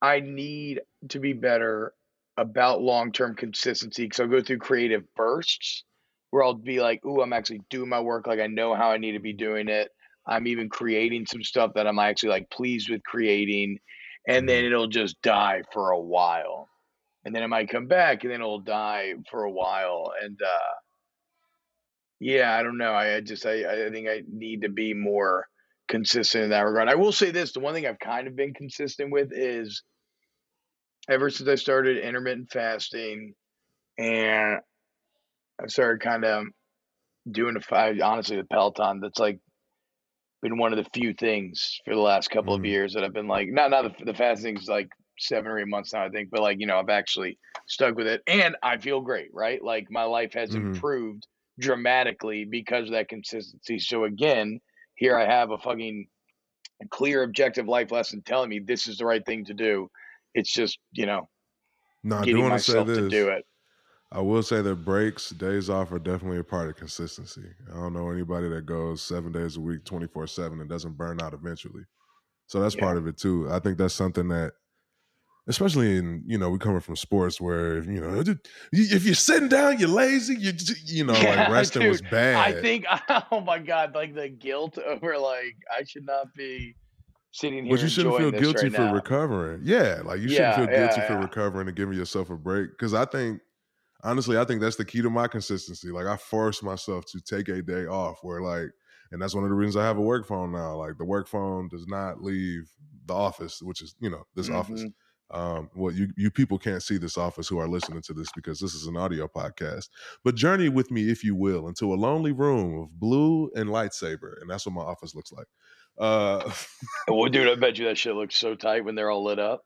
I need to be better about long term consistency because I'll go through creative bursts where I'll be like, "Ooh, I'm actually doing my work. Like I know how I need to be doing it. I'm even creating some stuff that I'm actually like pleased with creating." And then it'll just die for a while. And then it might come back and then it'll die for a while. And uh yeah, I don't know. I, I just I, I think I need to be more consistent in that regard. I will say this, the one thing I've kind of been consistent with is ever since I started intermittent fasting and I started kind of doing the five honestly the Peloton that's like been one of the few things for the last couple of Mhm. years that I've been like not not the, the fasting is like seven or eight months now I think but like you know I've actually stuck with it and I feel great right? Like my life has Mhm. improved dramatically because of that consistency. So again here I have a fucking clear objective life lesson telling me this is the right thing to do. It's just you know not getting myself to do it I will say that breaks, days off are definitely a part of consistency. I don't know anybody that goes seven days a week, 24 7 and doesn't burn out eventually. So that's Yeah. part of it too. I think that's something that, especially in, you know, we coming from sports where, you know, if you're sitting down, you're lazy, you, you know, Yeah, like resting was bad. I think oh my god like the guilt over like I should not be sitting here But you shouldn't feel guilty right for now. recovering. Yeah, like you Yeah, shouldn't feel guilty for recovering and giving yourself a break. Because I think, honestly, I think that's the key to my consistency. Like I force myself to take a day off where like, and that's one of the reasons I have a work phone now. Like the work phone does not leave the office, which is you know this office. Mhm. Um, well, you you people can't see this office who are listening to this because this is an audio podcast. But journey with me, if you will, into a lonely room of blue and lightsaber, and that's what my office looks like. Uh, Well, dude, I bet you that shit looks so tight when they're all lit up.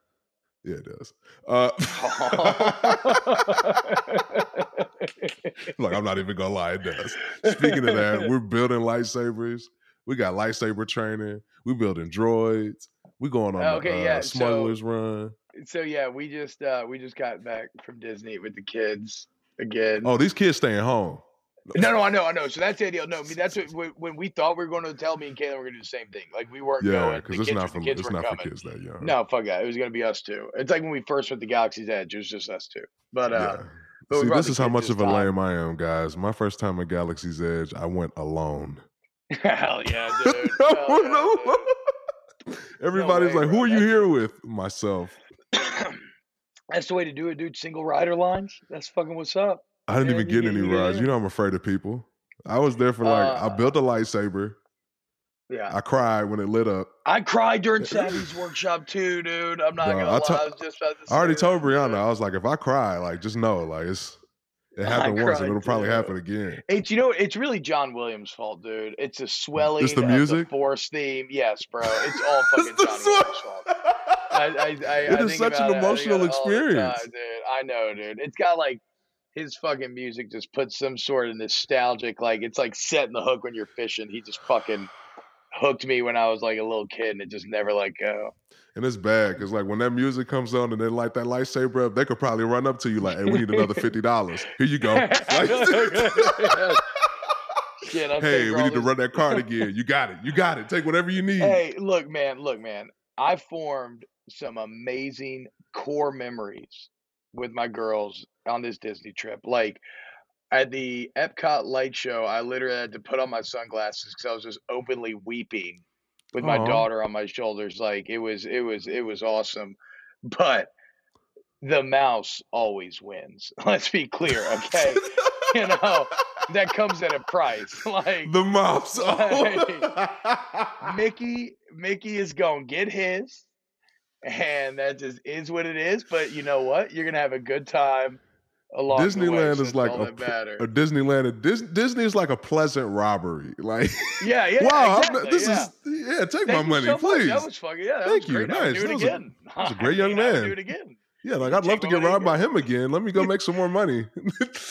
Yeah, it does. Uh, Look, I'm not even gonna lie, it does. Speaking of that, we're building lightsabers. We got lightsaber training. We're building droids. We're going on Okay, the uh, yeah, so- smugglers run. so yeah, we just uh we just got back from Disney with the kids again. Oh, these kids staying home. No, no, I know, I know. So that's the ideal. No, I mean that's what, when we thought we were going to tell me and Caitlin we're going to do the same thing. Like we weren't Yeah, going. because it's not for kids it's not for kids that young. No, fuck that. It was going to be us too. It's like when we first went to Galaxy's Edge. It was just us two. But uh, yeah. but See, this is how much of a lame I am, guys. My first time at Galaxy's Edge, I went alone. hell yeah, dude. Hell yeah, dude. Everybody's way, like, "Who are you here with?" Myself. That's the way to do it, dude. Single rider lines. That's fucking what's up. I didn't Yeah, even get any rides. You know, I'm afraid of people. I was there for like, I Uh, built a lightsaber. Yeah. I cried when it lit up. I cried during Savi's workshop too, dude. I'm not gonna I lie. I was just about to I already told Brianna. I was like, if I cry, like, just know, like, it's it I happened once, and it'll probably happen again. It's you know it's really John Williams' fault, dude. It's a swelling the of the music? Force theme. Yes, bro. It's all fucking It's the song. Williams' fault. I, I, I, It I is such an about it. I think emotional it all time, experience. dude. I know, dude. It's got like his fucking music just puts some sort of nostalgic, like it's like setting the hook when you're fishing. He just fucking hooked me when I was like a little kid, and it just never let go. And it's bad because, like, when that music comes on and they light that lightsaber up, they could probably run up to you like, "Hey, we need another fifty dollars. Here you go." Like, Shit, I'm hey, we need to run that card again. You got it. You got it. Take whatever you need. Hey, look, man, look, man. I formed some amazing core memories with my girls on this Disney trip. Like at the Epcot light show, I literally had to put on my sunglasses because I was just openly weeping with my daughter on my shoulders. Like it was, it was, it was awesome. But the mouse always wins. Let's be clear, okay? you know, that comes at a price. Like the mouse. Mickey, Mickey is gonna get his, and that just is what it is. But you know what? You're gonna have a good time along the way. Disneyland is like a, that a Disneyland. Dis- Disney is like a pleasant robbery. Like, yeah, yeah. wow, exactly, this yeah. is yeah. Take Thank my money, so much. please. That was fucking yeah. That Thank was you. great. Nice. do That it was a- again. was a great young mean, I would man. Do it again. Yeah, like I'd love to get robbed by him again. Let me go make some more money.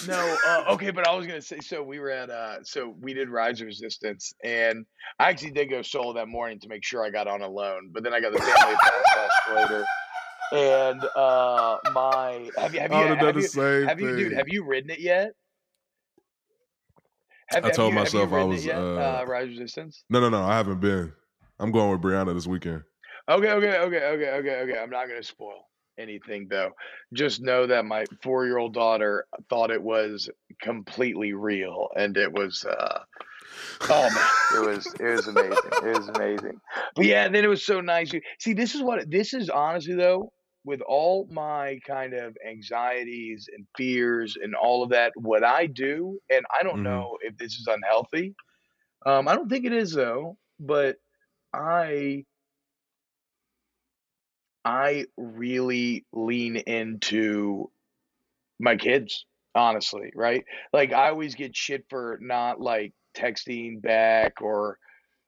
No, uh, okay, but I was gonna say, so we were at, uh, so we did Rise of Resistance, and I actually did go solo that morning to make sure I got on alone, but then I got the family pass later, and uh, my have you have you have have done the you, same have you dude have you ridden it yet? Have, I have told you, myself I was, yet, uh, uh, Rise Resistance. no, no, no. I haven't been. I'm going with Brianna this weekend. Okay, okay, okay, okay, okay, okay. I'm not gonna spoil anything though. Just know that my four year old daughter thought it was completely real, and it was. uh Oh man, it was it was amazing. It was amazing. But yeah, then it was so nice. See, this is what this is honestly though, with all my kind of anxieties and fears and all of that, what I do, and I don't Mhm. know if this is unhealthy. Um, I don't think it is though, but I I really lean into my kids, honestly, right? Like I always get shit for not like texting back or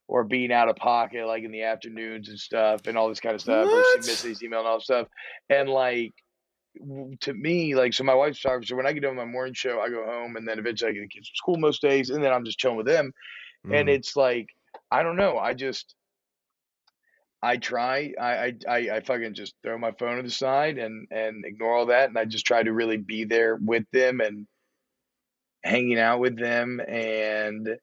or being out of pocket like in the afternoons and stuff and all this kind of stuff or What? see missing email and all that stuff. And like to me, like so my wife's talking, so when I get done with my morning show, I go home and then eventually I get the kids from school most days and then I'm just chilling with them. And Mhm. it's like, I don't know, I just I try. I, I I I fucking just throw my phone to the side and and ignore all that, and I just try to really be there with them and hanging out with them, and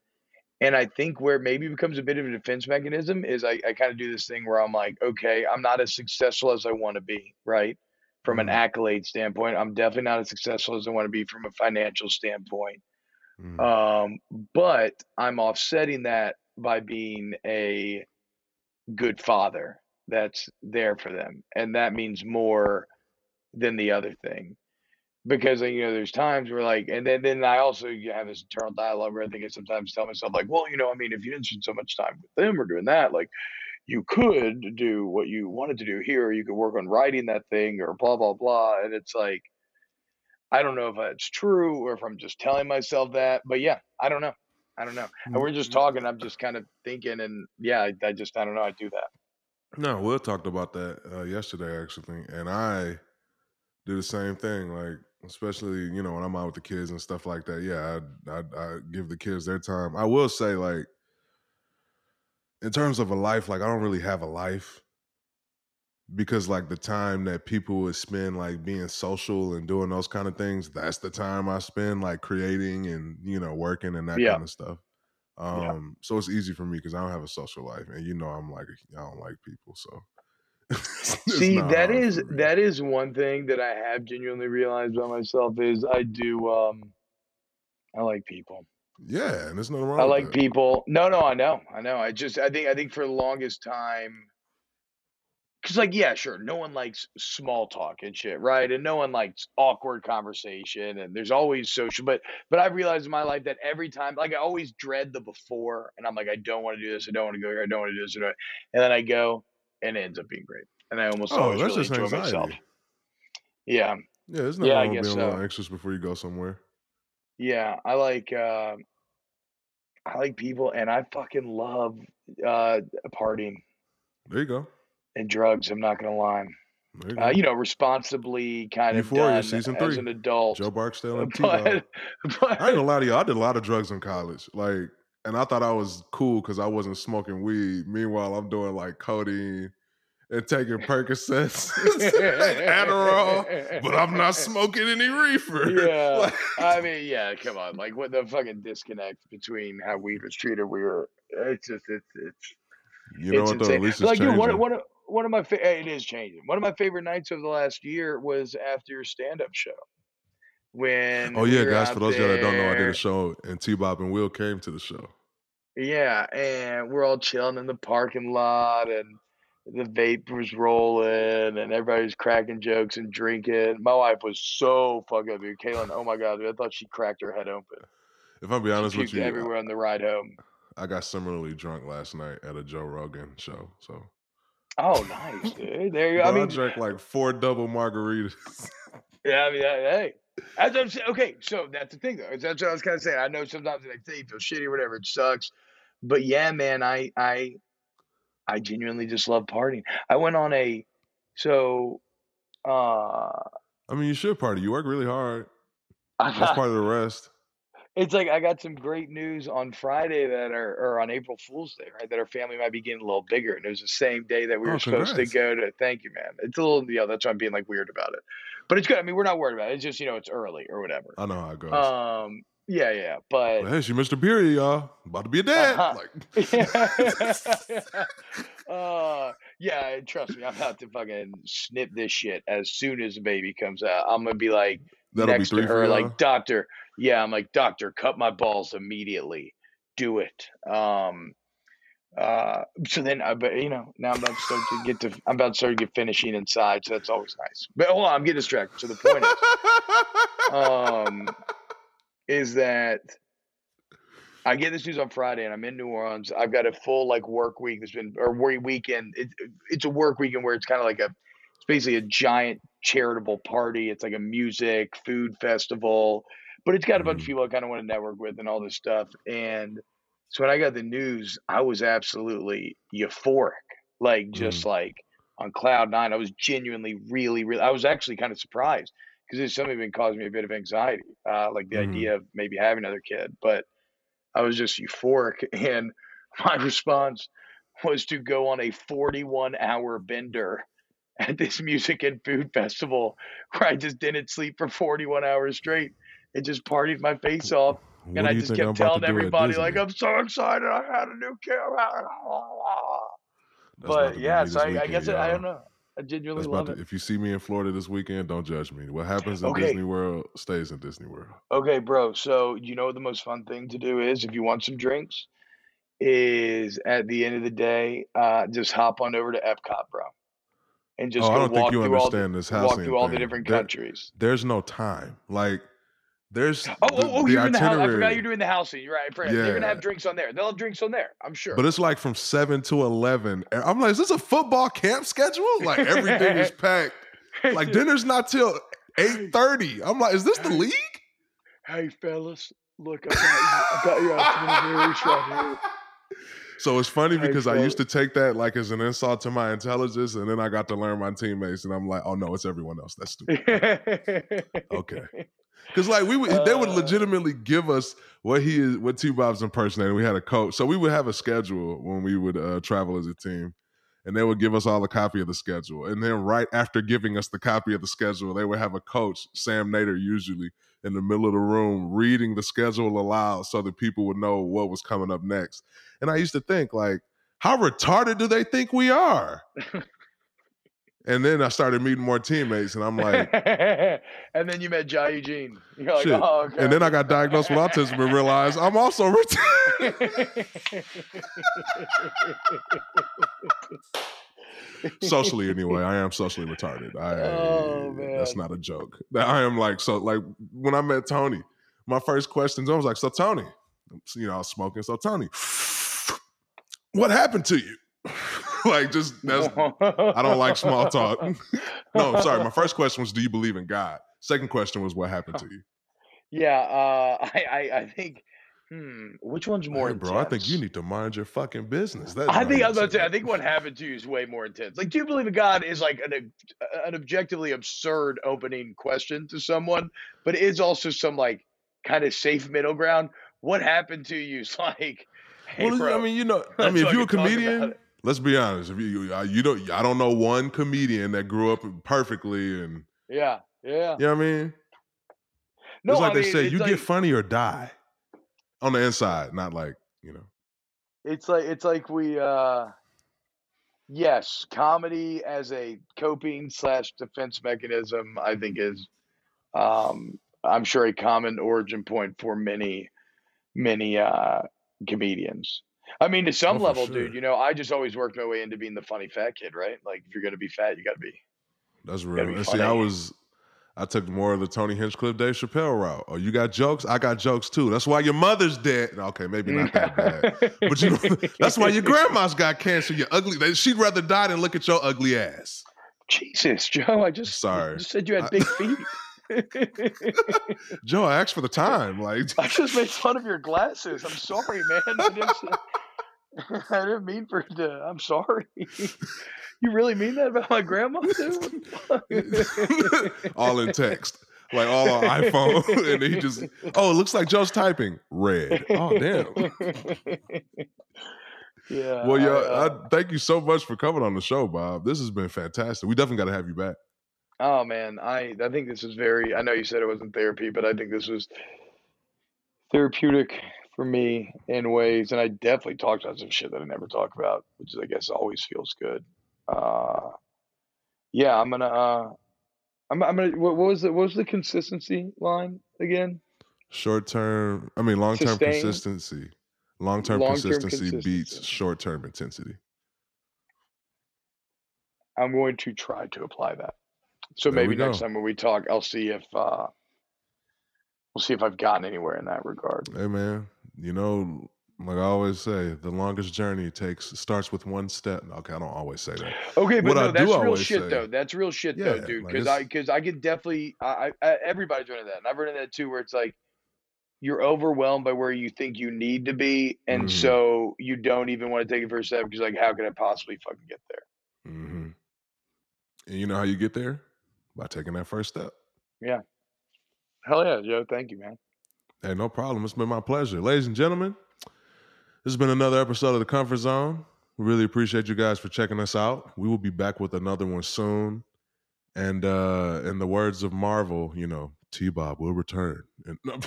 and I think where maybe becomes a bit of a defense mechanism is I I kind of do this thing where I'm like, okay, I'm not as successful as I want to be, right? From an Mhm. accolade standpoint, I'm definitely not as successful as I want to be from a financial standpoint. Mhm. Um, but I'm offsetting that by being a good father that's there for them. And that means more than the other thing. Because uh, you know, there's times where like, and then then I also have this internal dialogue where I think I sometimes tell myself like, well, you know, I mean, if you didn't spend so much time with them or doing that, like, you could do what you wanted to do here, or you could work on writing that thing, or blah blah blah. And it's like, I don't know if that's true or if I'm just telling myself that, but yeah, I don't know. I don't know. And we're just talking. I'm just kind of thinking, and yeah, I, I just I don't know. I do that. No, Will talked about that uh, yesterday actually, and I do the same thing. Like, especially you know when I'm out with the kids and stuff like that. Yeah, I I, I give the kids their time. I will say like, in terms of a life, like I don't really have a life. Because like the time that people would spend like being social and doing those kind of things, that's the time I spend like creating and you know working and that Yeah. kind of stuff. Um, Yeah. so it's easy for me because I don't have a social life, and you know I'm like I don't like people, so. See, that is that is one thing that I have genuinely realized about myself is I do um I like people. yeah, and there's nothing wrong. I like people. No, no, I know. I know. I just I think I think for the longest time cuz like yeah, sure, no one likes small talk and shit, right? And no one likes awkward conversation and there's always social but but I've realized in my life that every time like I always dread the before and I'm like I don't want to do this, I don't want to go here, I don't want to do this, and then I go and it ends up being great. And I almost Oh, always that's really just enjoy myself. anxiety. Yeah. Yeah, there's nothing Yeah, I wrong with guess being a little anxious before you go somewhere. Yeah, I like uh, I like people, and I fucking love uh, partying There you go. And drugs. I'm not gonna lie. You. Uh, you know, responsibly kind of Euphoria done season as three. an adult. Joe Barksdale and but, but I ain't gonna lie to you. I did a lot of drugs in college. Like, and I thought I was cool because I wasn't smoking weed. Meanwhile, I'm doing like codeine and taking Percocets, Adderall, but I'm not smoking any reefer. Yeah, Like, I mean, yeah, come on, like what the fucking disconnect between how weed was treated. We were, it's just, it's, it's you know it's what though? insane. At least it's like, changing. one, one, of- one of my fa- eh, it is changing. One of my favorite nights of the last year was after your stand-up show. When oh yeah, were guys. For those of you that don't know, I did a show, and T-Bob and Will came to the show. Yeah, and we're all chilling in the parking lot, and the vape was rolling, and everybody was cracking jokes and drinking. My wife was so fucked up, dude. Kaylin, oh my god, dude, I thought she cracked her head open. If I'm be honest with you, everywhere on the ride home. I got similarly drunk last night at a Joe Rogan show. So Oh, nice, dude. There you go. I I, drank like four double margaritas. Yeah, I mean, hey, as I'm saying, okay, so that's the thing, though. That's what I was kind of saying. I know sometimes they say you feel shitty or whatever, it sucks, but yeah, man, I, I, I genuinely just love partying. I went on a, so, uh, I mean, you should party. You work really hard. That's part of the rest. It's like I got some great news on Friday that are, or on April Fool's Day, right? That our family might be getting a little bigger, and it was the same day that we Oh, were supposed congrats. to go to. Thank you, man. It's a little, yeah, that's why I'm being like weird about it, but it's good. I mean, we're not worried about it. It's just you know, it's early or whatever. I know how it goes. Um, yeah, yeah, but But hey, she missed her period, y'all. About to be a dad. Uh-huh. Like, uh, yeah, trust me, I'm about to fucking snip this shit as soon as the baby comes out. I'm gonna be like that'll be next to her, like doctor. Yeah, I'm like doctor, cut my balls immediately. Do it. Um. Uh. So then, I but you know, now I'm about to start to get to. I'm about to start to get finishing inside, so that's always nice. But hold on, I'm getting distracted. So the point is, um, is that I get this news on Friday, and I'm in New Orleans. I've got a full like work week. That's been or work weekend. It, it's a work weekend where it's kind of like a, basically a giant charitable party. It's like a music food festival, but it's got a bunch of Mhm. people I kind of want to network with and all this stuff. And so when I got the news, I was absolutely euphoric, like just like on cloud nine. I was genuinely, really, really. I was actually kind of surprised because it's something been causing me a bit of anxiety, uh, like the Mhm. idea of maybe having another kid. But I was just euphoric, and my response was to go on a 41 hour bender at this music and food festival where I just didn't sleep for 41 hours straight and just partied my face off. What and I just think I'm kept telling everybody, like, I'm so excited, I had a new kid. That's about to but yeah, so I, I guess I, I don't know. I genuinely love to, it. if you see me in Florida this weekend, don't judge me. What happens in Okay. Disney World stays in Disney World. Okay, bro. So you know what the most fun thing to do is if you want some drinks, is at the end of the day, uh, just hop on over to Epcot, bro, and oh, just oh, go I don't walk think you through all the understand this walk housing through all the different There- countries. There's no time. Like, there's Oh, oh the, oh, oh the you're in the house. I forgot you're doing the Halcyon. You're right. Forgot. They're gonna have drinks on there. They'll have drinks on there. I'm sure. But it's like from seven to eleven. I'm like, is this a football camp schedule? Like everything is packed. Like dinner's not till eight thirty. I'm like, is this the league? hey, fellas, look, I got you. I got your itineraries right here. So it's funny because I used to take that like as an insult to my intelligence, and then I got to learn my teammates, and I'm like, oh no, it's everyone else. That's stupid. Okay. Because like we would, they would Uh. legitimately give us what he is, what T Bob's impersonating. We had a coach, so we would have a schedule when we would uh, travel as a team, and they would give us all a copy of the schedule. And then right after giving us the copy of the schedule, they would have a coach, Sam Nader usually, in the middle of the room reading the schedule aloud so that people would know what was coming up next. And I used to think like, how retarded do they think we are? and then I started meeting more teammates, and I'm like, and then you met Jai Eugene. You're like, Shit. oh, okay. and then I got diagnosed with autism and realized I'm also retarded. Socially anyway i am socially retarded. I Oh, that's not a joke. I am like so like when i met tony my first questions i was like so tony you know i was smoking so tony what happened to you? Like just that's i don't like small talk. No i'm sorry my first question was do you believe in god? Second question was what happened to you? Yeah, uh, I, I, I think. Hmm, which one's more Hey, bro i think you need to mind your fucking business That- I think I was about to say. I think what happened to you is way more intense. Like, do you believe in God? Is like an an objectively absurd opening question to someone, but it is also some like kind of safe middle ground. What happened to you? Is like, hey, well, bro, I mean, you know, I mean, if you're a fucking talk about comedian, let's be honest. If you, you, I- you don't, I don't know one comedian that grew up perfectly, and yeah, yeah. you know what I mean. No, it's like I they mean, say, you like, get funny or die on the inside, not like you know. it's like it's like we uh yes comedy as a coping slash defense mechanism i think is um i'm sure a common origin point for many many uh comedians i mean to some Oh, level sure. dude you know i just always worked my way into being the funny fat kid right like if you're gonna be fat you gotta be That's gotta real. be see, I was, I took more of the Tony Hinchcliffe, Dave Chappelle route. Oh, you got jokes? I got jokes too. That's why your mother's dead. Okay, maybe not that bad. But you know, that's why your grandma's got cancer. You're ugly. She'd rather die than look at your ugly ass. jesus joe i just Sorry. just said you had big feet Joe, I asked for the time. Like, I just made fun of your glasses. I'm sorry, man. I didn't, mean for it to. I'm sorry. You really mean that about my grandma, dude? all in text, like all on iPhone, and he just, oh, it looks like Joe's typing red. Oh, damn. yeah. Well, I, uh, I, thank you so much for coming on the show, Bob. This has been fantastic. We definitely got to have you back. oh man, I I think this is very. I know you said it wasn't therapy, but I think this was therapeutic for me in ways, and I definitely talked about some shit that I never talk about, which is, I guess always feels good. Uh, yeah, I'm gonna. Uh, I'm, I'm gonna. What, what was the what was the consistency line again? Short term, I mean, long term consistency. Long term Long-term consistency beats short term intensity. I'm going to try to apply that. So There maybe next time when we talk, I'll see if uh, we'll see if I've gotten anywhere in that regard. Hey, man, you know, like I always say, the longest journey takes starts with one step. Okay, I don't always say that. Okay, but What no, I that's real shit say- though. That's real shit though, Yeah, dude. like Because I it's- because I could definitely I, I I- everybody's running that, and I've run into that too, where it's like you're overwhelmed by where you think you need to be, and Mhm. so you don't even want to take it for a step because like how could I possibly fucking get there? hmm And you know how you get there? By taking that first step. Hell yeah, Joe. Thank you, man. Hey, no problem. It's been my pleasure. Ladies and gentlemen, this has been another episode of The Comfort Zone. We really appreciate you guys for checking us out. We will be back with another one soon. And uh in the words of Marvel, you know, T Bob will return. And,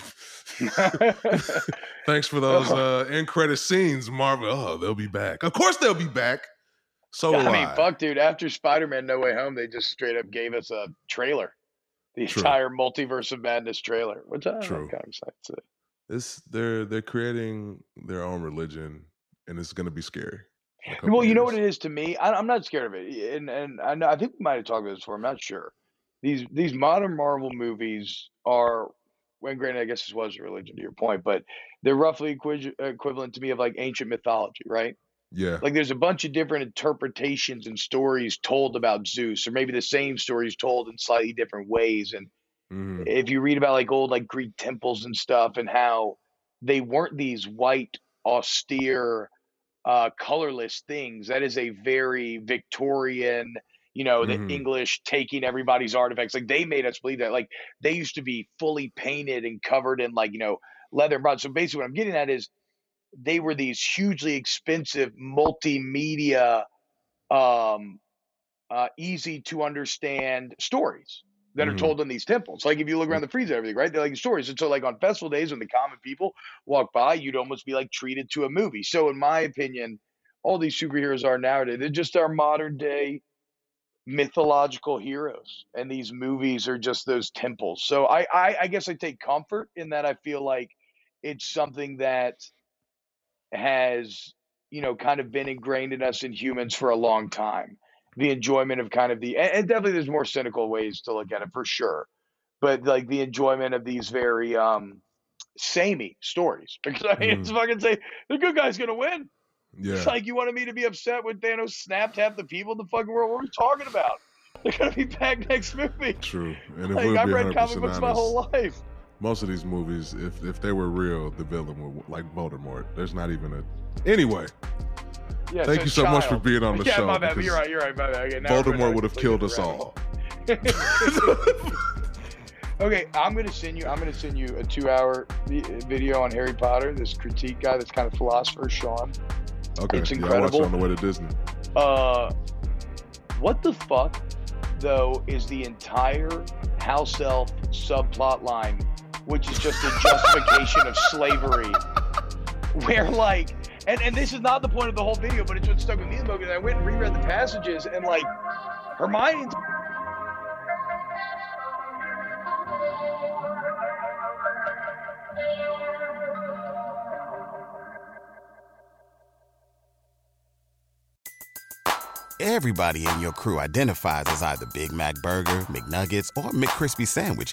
thanks for those uh end credit scenes, Marvel. Oh, they'll be back. Of course they'll be back. So I mean, I. fuck, dude. After Spider-Man: No Way Home, they just straight up gave us a trailer, the True. entire Multiverse of Madness trailer, which I, I'm True. kind of excited to. It's they're they're creating their own religion and it's gonna be scary. in a couple Well, you know what it is to me. I, I'm not scared of it, and and I, know, I think we might have talked about this before. I'm not sure. These these modern Marvel movies are, when granted, I guess this was a religion to your point, but they're roughly equi- equivalent to me of like ancient mythology, right? Yeah. Like there's a bunch of different interpretations and stories told about Zeus, or maybe the same stories told in slightly different ways, and Mhm. if you read about like old like Greek temples and stuff and how they weren't these white austere uh colorless things that is a very Victorian you know the Mhm. English taking everybody's artifacts like they made us believe that like they used to be fully painted and covered in like you know leather and bronze so basically what I'm getting at is they were these hugely expensive multimedia um, uh, easy to understand stories that Mhm. are told in these temples. Like if you look around the frieze everything, right? They're like stories. And so like on festival days when the common people walk by, you'd almost be like treated to a movie. So in my opinion, all these superheroes are nowadays, they're just our modern day mythological heroes. And these movies are just those temples. So I I, I guess I take comfort in that I feel like it's something that has, you know, kind of been ingrained in us in humans for a long time. The enjoyment of kind of the and, definitely there's more cynical ways to look at it for sure. But like the enjoyment of these very um samey stories. Because i mean it's fucking say the good guy's gonna win. Yeah. it's like you wanted me to be upset when thanos snapped half the people in the fucking world? What are we talking about? They're gonna be back next movie. True. And like i've read 100% comic books my whole life most of these movies, if if they were real, the villain would like Voldemort. There's not even a. Anyway, yeah, Thank you so much for being on the yeah, show, my bad you're right you're right my bad okay, Voldemort would have killed us all. Okay, I'm gonna send you. I'm gonna send you a two-hour video on Harry Potter. This critique guy, that's kind of philosopher, Shaun. Okay, It's incredible. yeah, I watched it on the way to Disney. Uh, what the fuck, though, is the entire house elf subplot line, which is just a justification of slavery, where like, and and this is not the point of the whole video, but it's what stuck with me the most. I went and reread the passages, and like, Hermione's Everybody in your crew identifies as either Big Mac Burger, McNuggets, or McCrispy Sandwich.